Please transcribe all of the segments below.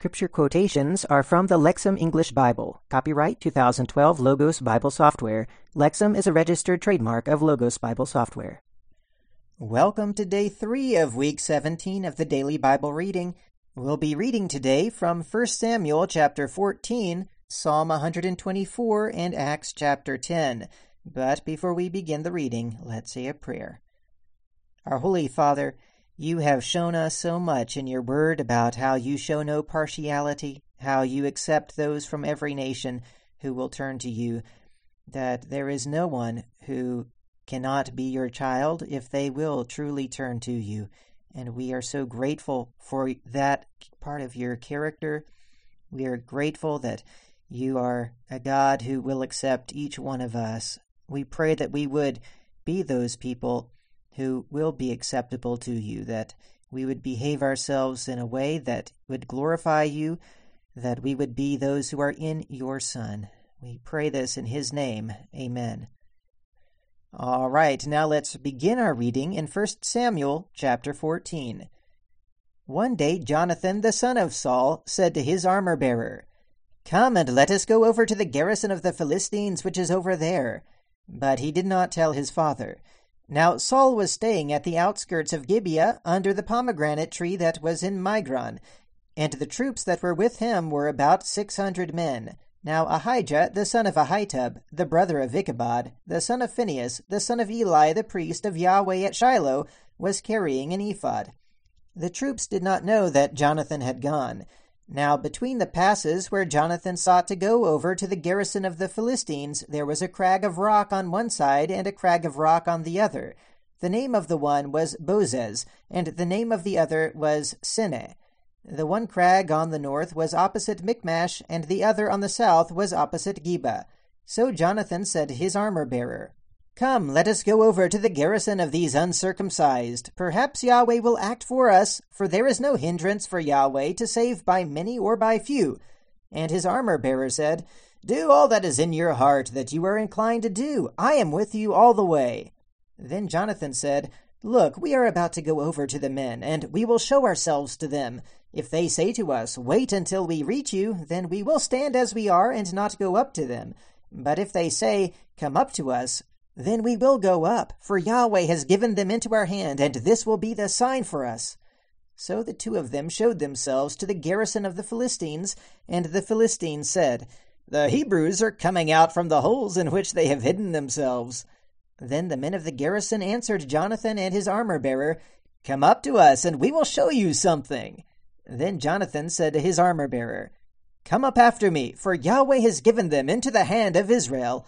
scripture quotations are from the Lexham English Bible. Copyright 2012 Logos Bible Software. Lexham is a registered trademark of Logos Bible Software. Welcome to day three of week 17 of the daily Bible reading. We'll be reading today from 1 Samuel chapter 14, Psalm 124, and Acts chapter 10. But before we begin the reading, let's say a prayer. Our Holy Father, you have shown us so much in your word about how you show no partiality, how you accept those from every nation who will turn to you, that there is no one who cannot be your child if they will truly turn to you. And we are so grateful for that part of your character. We are grateful that you are a God who will accept each one of us. We pray that we would be those people who will be acceptable to you, that we would behave ourselves in a way that would glorify you, that we would be those who are in your Son. We pray this in his name. Amen. All right, now let's begin our reading in 1 Samuel chapter 14. One day Jonathan the son of Saul said to his armor bearer, Come and let us go over to the garrison of the Philistines which is over there. But he did not tell his father. Now Saul was staying at the outskirts of Gibeah under the pomegranate tree that was in Migron, and the troops that were with him were about six hundred men. Now Ahijah, the son of Ahitub, the brother of Ichabod, the son of Phinehas, the son of Eli, the priest of Yahweh at Shiloh, was carrying an ephod. The troops did not know that Jonathan had gone. Now between the passes where Jonathan sought to go over to the garrison of the Philistines, there was a crag of rock on one side and a crag of rock on the other. The name of the one was Bozez, and the name of the other was Seneh. The one crag on the north was opposite Michmash, and the other on the south was opposite Geba. So Jonathan said to his armor bearer, Come, let us go over to the garrison of these uncircumcised. Perhaps Yahweh will act for us, for there is no hindrance for Yahweh to save by many or by few. And his armor bearer said, Do all that is in your heart that you are inclined to do. I am with you all the way. Then Jonathan said, Look, we are about to go over to the men, and we will show ourselves to them. If they say to us, Wait until we reach you, then we will stand as we are and not go up to them. But if they say, Come up to us, then we will go up, for Yahweh has given them into our hand, and this will be the sign for us. So the two of them showed themselves to the garrison of the Philistines, and the Philistines said, The Hebrews are coming out from the holes in which they have hidden themselves. Then the men of the garrison answered Jonathan and his armor bearer, Come up to us, and we will show you something. Then Jonathan said to his armor bearer, Come up after me, for Yahweh has given them into the hand of Israel.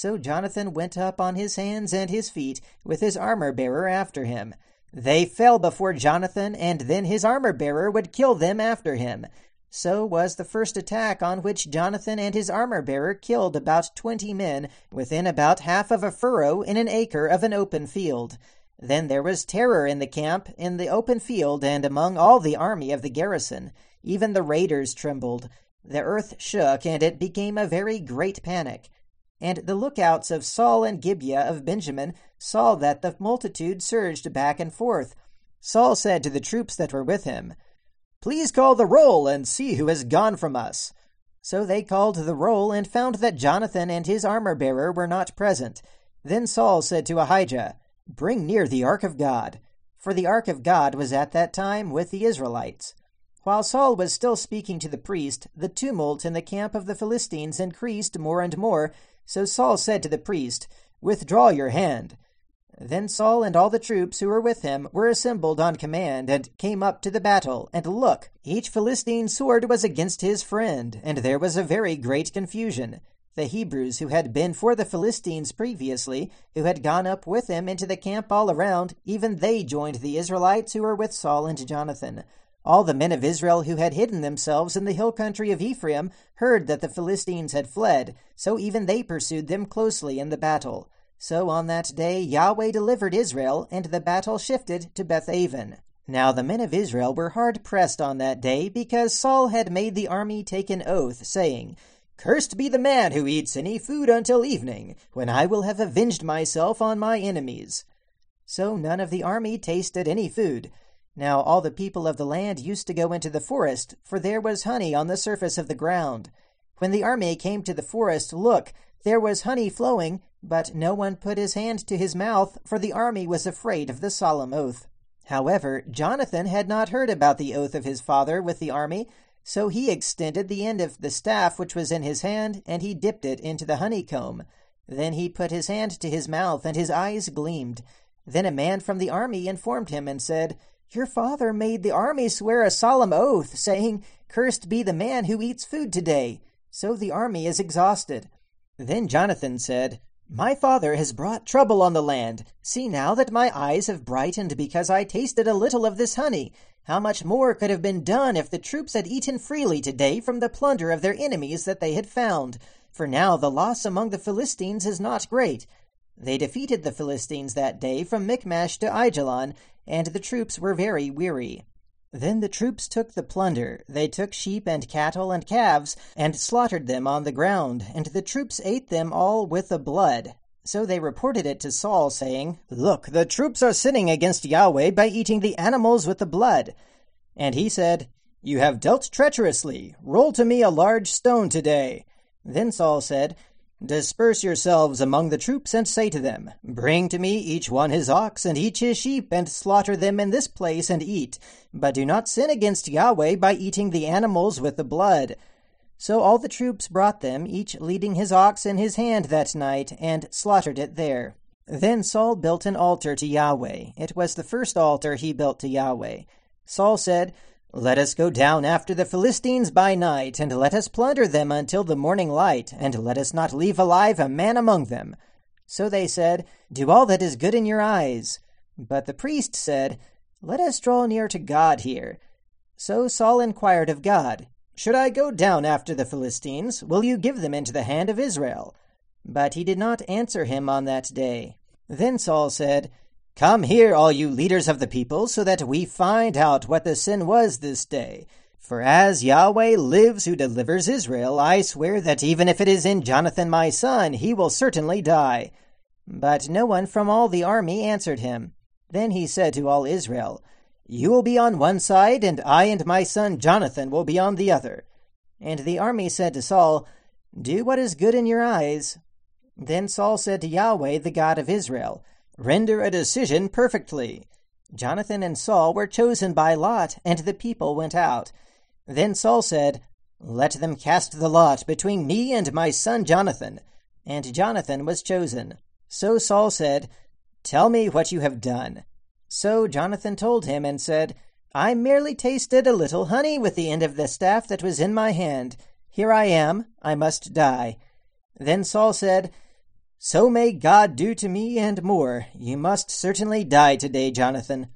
So Jonathan went up on his hands and his feet, with his armor bearer after him. They fell before Jonathan, and then his armor bearer would kill them after him. So was the first attack on which Jonathan and his armor bearer killed about twenty men within about half of a furrow in an acre of an open field. Then there was terror in the camp, in the open field, and among all the army of the garrison. Even the raiders trembled. The earth shook, and it became a very great panic. And the lookouts of Saul and Gibeah of Benjamin saw that the multitude surged back and forth. Saul said to the troops that were with him, Please call the roll and see who has gone from us. So they called the roll and found that Jonathan and his armor bearer were not present. Then Saul said to Ahijah, Bring near the ark of God. For the ark of God was at that time with the Israelites. While Saul was still speaking to the priest, the tumult in the camp of the Philistines increased more and more, so Saul said to the priest, Withdraw your hand. Then Saul and all the troops who were with him were assembled on command, and came up to the battle. And look, each Philistine sword was against his friend, and there was a very great confusion. The Hebrews who had been for the Philistines previously, who had gone up with him into the camp all around, even they joined the Israelites who were with Saul and Jonathan. All the men of Israel who had hidden themselves in the hill country of Ephraim heard that the Philistines had fled, so even they pursued them closely in the battle. So on that day Yahweh delivered Israel, and the battle shifted to Beth Bethaven. Now the men of Israel were hard pressed on that day, because Saul had made the army take an oath, saying, Cursed be the man who eats any food until evening, when I will have avenged myself on my enemies. So none of the army tasted any food. Now all the people of the land used to go into the forest, for there was honey on the surface of the ground. When the army came to the forest, look, there was honey flowing, but no one put his hand to his mouth, for the army was afraid of the solemn oath. However, Jonathan had not heard about the oath of his father with the army, so he extended the end of the staff which was in his hand, and he dipped it into the honeycomb. Then he put his hand to his mouth, and his eyes gleamed. Then a man from the army informed him and said, your father made the army swear a solemn oath, saying, Cursed be the man who eats food today. So the army is exhausted. Then Jonathan said, My father has brought trouble on the land. See now that my eyes have brightened because I tasted a little of this honey. How much more could have been done if the troops had eaten freely today from the plunder of their enemies that they had found? For now the loss among the Philistines is not great. They defeated the Philistines that day from Michmash to Aijalon, and the troops were very weary. Then the troops took the plunder. They took sheep and cattle and calves, and slaughtered them on the ground, and the troops ate them all with the blood. So they reported it to Saul, saying, Look, the troops are sinning against Yahweh by eating the animals with the blood. And he said, You have dealt treacherously. Roll to me a large stone today. Then Saul said, Disperse yourselves among the troops, and say to them, Bring to me each one his ox, and each his sheep, and slaughter them in this place, and eat. But do not sin against Yahweh by eating the animals with the blood. So all the troops brought them, each leading his ox in his hand that night, and slaughtered it there. Then Saul built an altar to Yahweh. It was the first altar he built to Yahweh. Saul said, let us go down after the Philistines by night, and let us plunder them until the morning light, and let us not leave alive a man among them. So they said, Do all that is good in your eyes. But the priest said, Let us draw near to God here. So Saul inquired of God, Should I go down after the Philistines? Will you give them into the hand of Israel? But he did not answer him on that day. Then Saul said, Come here, all you leaders of the people, so that we find out what the sin was this day. For as Yahweh lives who delivers Israel, I swear that even if it is in Jonathan my son, he will certainly die. But no one from all the army answered him. Then he said to all Israel, You will be on one side, and I and my son Jonathan will be on the other. And the army said to Saul, Do what is good in your eyes. Then Saul said to Yahweh, the God of Israel, Render a decision perfectly. Jonathan and Saul were chosen by lot, and the people went out. Then Saul said, Let them cast the lot between me and my son Jonathan. And Jonathan was chosen. So Saul said, Tell me what you have done. So Jonathan told him and said, I merely tasted a little honey with the end of the staff that was in my hand. Here I am, I must die. Then Saul said, so may God do to me and more. You must certainly die today, Jonathan.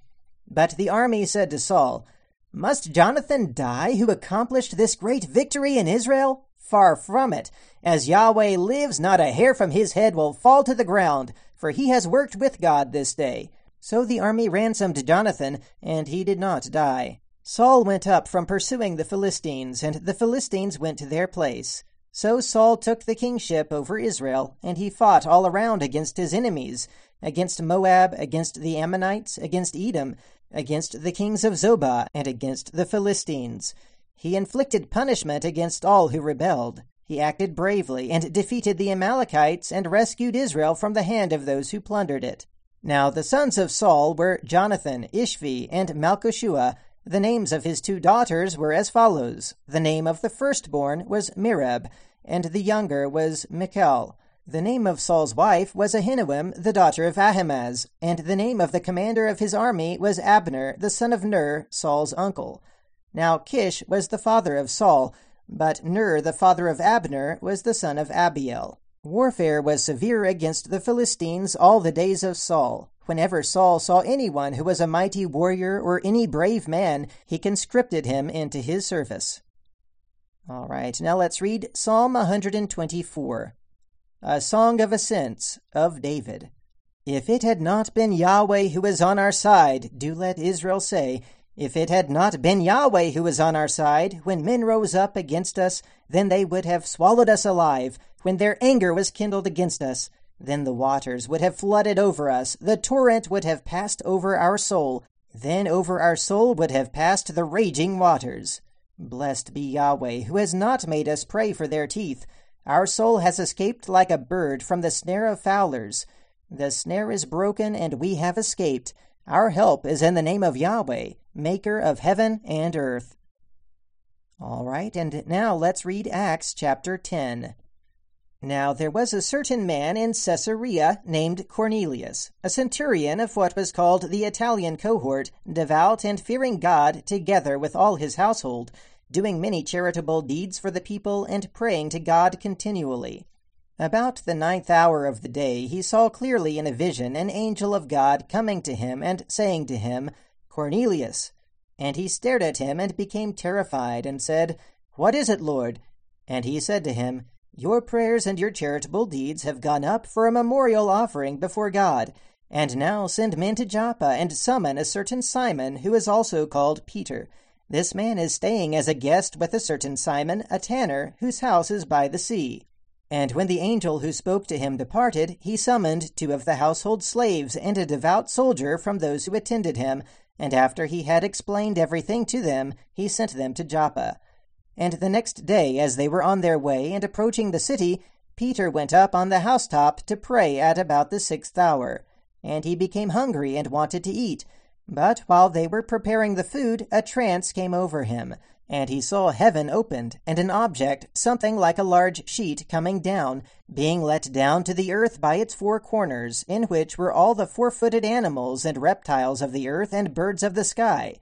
But the army said to Saul, Must Jonathan die who accomplished this great victory in Israel? Far from it. As Yahweh lives, not a hair from his head will fall to the ground, for he has worked with God this day. So the army ransomed Jonathan, and he did not die. Saul went up from pursuing the Philistines, and the Philistines went to their place. So Saul took the kingship over Israel, and he fought all around against his enemies, against Moab, against the Ammonites, against Edom, against the kings of Zobah, and against the Philistines. He inflicted punishment against all who rebelled. He acted bravely, and defeated the Amalekites, and rescued Israel from the hand of those who plundered it. Now the sons of Saul were Jonathan, Ishvi, and Malchishua, the names of his two daughters were as follows. The name of the firstborn was Merab, and the younger was Michal. The name of Saul's wife was Ahinoam, the daughter of Ahimaaz, and the name of the commander of his army was Abner, the son of Ner, Saul's uncle. Now Kish was the father of Saul, but Ner, the father of Abner, was the son of Abiel. Warfare was severe against the Philistines all the days of Saul. Whenever Saul saw anyone who was a mighty warrior or any brave man, he conscripted him into his service. All right, now let's read Psalm 124, a song of ascents of David. If it had not been Yahweh who was on our side, do let Israel say, if it had not been Yahweh who was on our side, when men rose up against us, then they would have swallowed us alive, when their anger was kindled against us. Then the waters would have flooded over us, the torrent would have passed over our soul. then over our soul would have passed the raging waters. Blessed be Yahweh, who has not made us prey for their teeth. Our soul has escaped like a bird from the snare of fowlers. The snare is broken, and we have escaped. Our help is in the name of Yahweh, maker of heaven and earth. All right, and now let's read Acts chapter 10. Now there was a certain man in Caesarea named Cornelius, a centurion of what was called the Italian cohort, devout and fearing God, together with all his household, doing many charitable deeds for the people and praying to God continually. About the ninth hour of the day he saw clearly in a vision an angel of God coming to him and saying to him, Cornelius. And he stared at him and became terrified, and said, What is it, Lord? And he said to him, your prayers and your charitable deeds have gone up for a memorial offering before God. And now send men to Joppa and summon a certain Simon, who is also called Peter. This man is staying as a guest with a certain Simon, a tanner, whose house is by the sea. And when the angel who spoke to him departed, he summoned two of the household slaves and a devout soldier from those who attended him, and after he had explained everything to them, he sent them to Joppa. And the next day, as they were on their way and approaching the city, Peter went up on the housetop to pray at about the sixth hour. And he became hungry and wanted to eat. But while they were preparing the food, a trance came over him, and he saw heaven opened, and an object, something like a large sheet, coming down, being let down to the earth by its four corners, in which were all the four footed animals and reptiles of the earth and birds of the sky.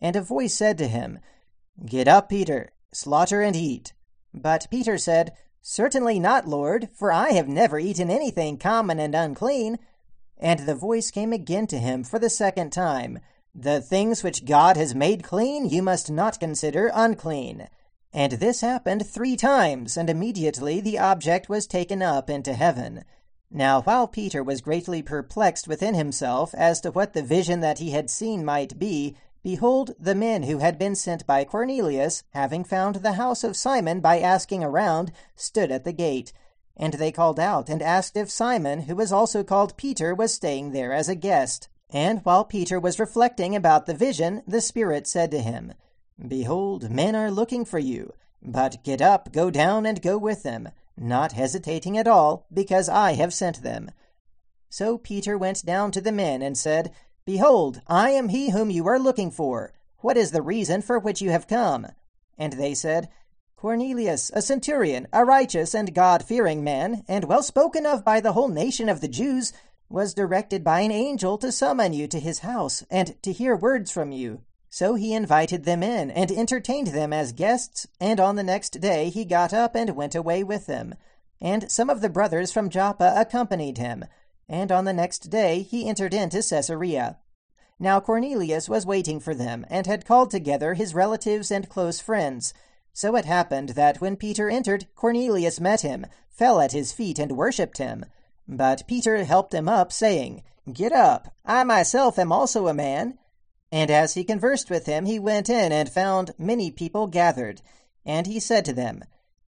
And a voice said to him, Get up, Peter, Slaughter and eat. But Peter said, Certainly not, Lord, for I have never eaten anything common and unclean. And the voice came again to him for the second time The things which God has made clean you must not consider unclean. And this happened three times, and immediately the object was taken up into heaven. Now while Peter was greatly perplexed within himself as to what the vision that he had seen might be, Behold, the men who had been sent by Cornelius, having found the house of Simon by asking around, stood at the gate. And they called out and asked if Simon, who was also called Peter, was staying there as a guest. And while Peter was reflecting about the vision, the Spirit said to him, Behold, men are looking for you. But get up, go down, and go with them, not hesitating at all, because I have sent them. So Peter went down to the men and said, Behold, I am he whom you are looking for. What is the reason for which you have come? And they said, Cornelius, a centurion, a righteous and God fearing man, and well spoken of by the whole nation of the Jews, was directed by an angel to summon you to his house, and to hear words from you. So he invited them in, and entertained them as guests, and on the next day he got up and went away with them. And some of the brothers from Joppa accompanied him and on the next day he entered into Caesarea. Now Cornelius was waiting for them, and had called together his relatives and close friends. So it happened that when Peter entered, Cornelius met him, fell at his feet, and worshipped him. But Peter helped him up, saying, Get up, I myself am also a man. And as he conversed with him, he went in and found many people gathered. And he said to them,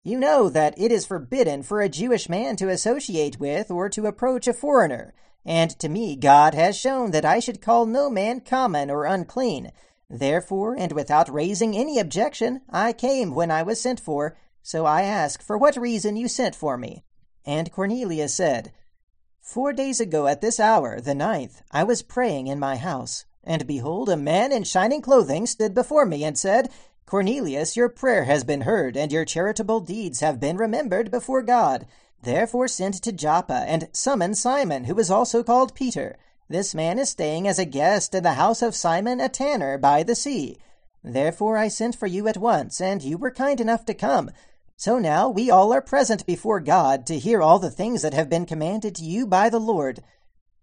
you know that it is forbidden for a Jewish man to associate with or to approach a foreigner, and to me God has shown that I should call no man common or unclean. Therefore, and without raising any objection, I came when I was sent for. So I ask for what reason you sent for me. And Cornelius said, Four days ago at this hour, the ninth, I was praying in my house, and behold, a man in shining clothing stood before me and said, Cornelius, your prayer has been heard, and your charitable deeds have been remembered before God. Therefore send to Joppa, and summon Simon, who is also called Peter. This man is staying as a guest in the house of Simon a tanner by the sea. Therefore I sent for you at once, and you were kind enough to come. So now we all are present before God to hear all the things that have been commanded to you by the Lord.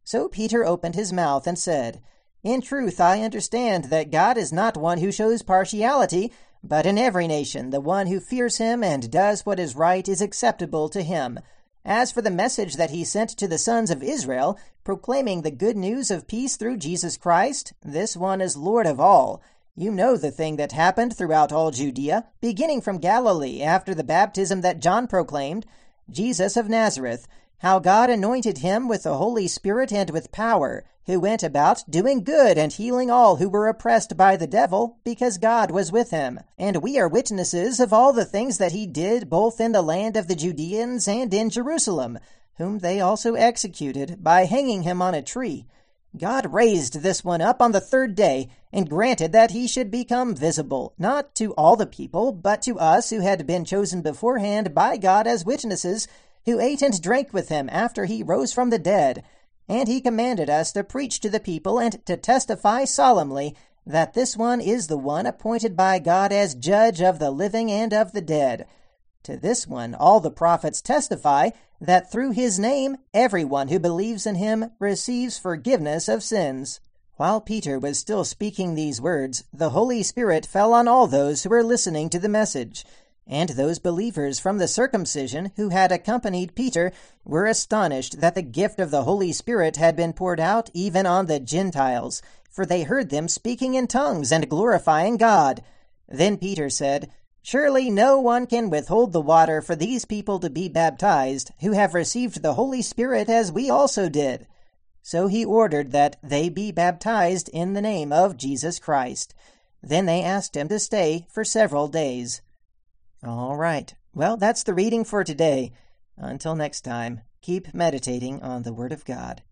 So Peter opened his mouth and said, in truth, I understand that God is not one who shows partiality, but in every nation the one who fears him and does what is right is acceptable to him. As for the message that he sent to the sons of Israel, proclaiming the good news of peace through Jesus Christ, this one is Lord of all. You know the thing that happened throughout all Judea, beginning from Galilee after the baptism that John proclaimed, Jesus of Nazareth how God anointed him with the Holy Spirit and with power, who went about doing good and healing all who were oppressed by the devil, because God was with him. And we are witnesses of all the things that he did both in the land of the Judeans and in Jerusalem, whom they also executed by hanging him on a tree. God raised this one up on the third day, and granted that he should become visible, not to all the people, but to us who had been chosen beforehand by God as witnesses, who ate and drank with him after he rose from the dead. And he commanded us to preach to the people and to testify solemnly that this one is the one appointed by God as judge of the living and of the dead. To this one all the prophets testify that through his name everyone who believes in him receives forgiveness of sins. While Peter was still speaking these words, the Holy Spirit fell on all those who were listening to the message. And those believers from the circumcision who had accompanied Peter were astonished that the gift of the Holy Spirit had been poured out even on the Gentiles, for they heard them speaking in tongues and glorifying God. Then Peter said, Surely no one can withhold the water for these people to be baptized, who have received the Holy Spirit as we also did. So he ordered that they be baptized in the name of Jesus Christ. Then they asked him to stay for several days. All right. Well, that's the reading for today. Until next time, keep meditating on the Word of God.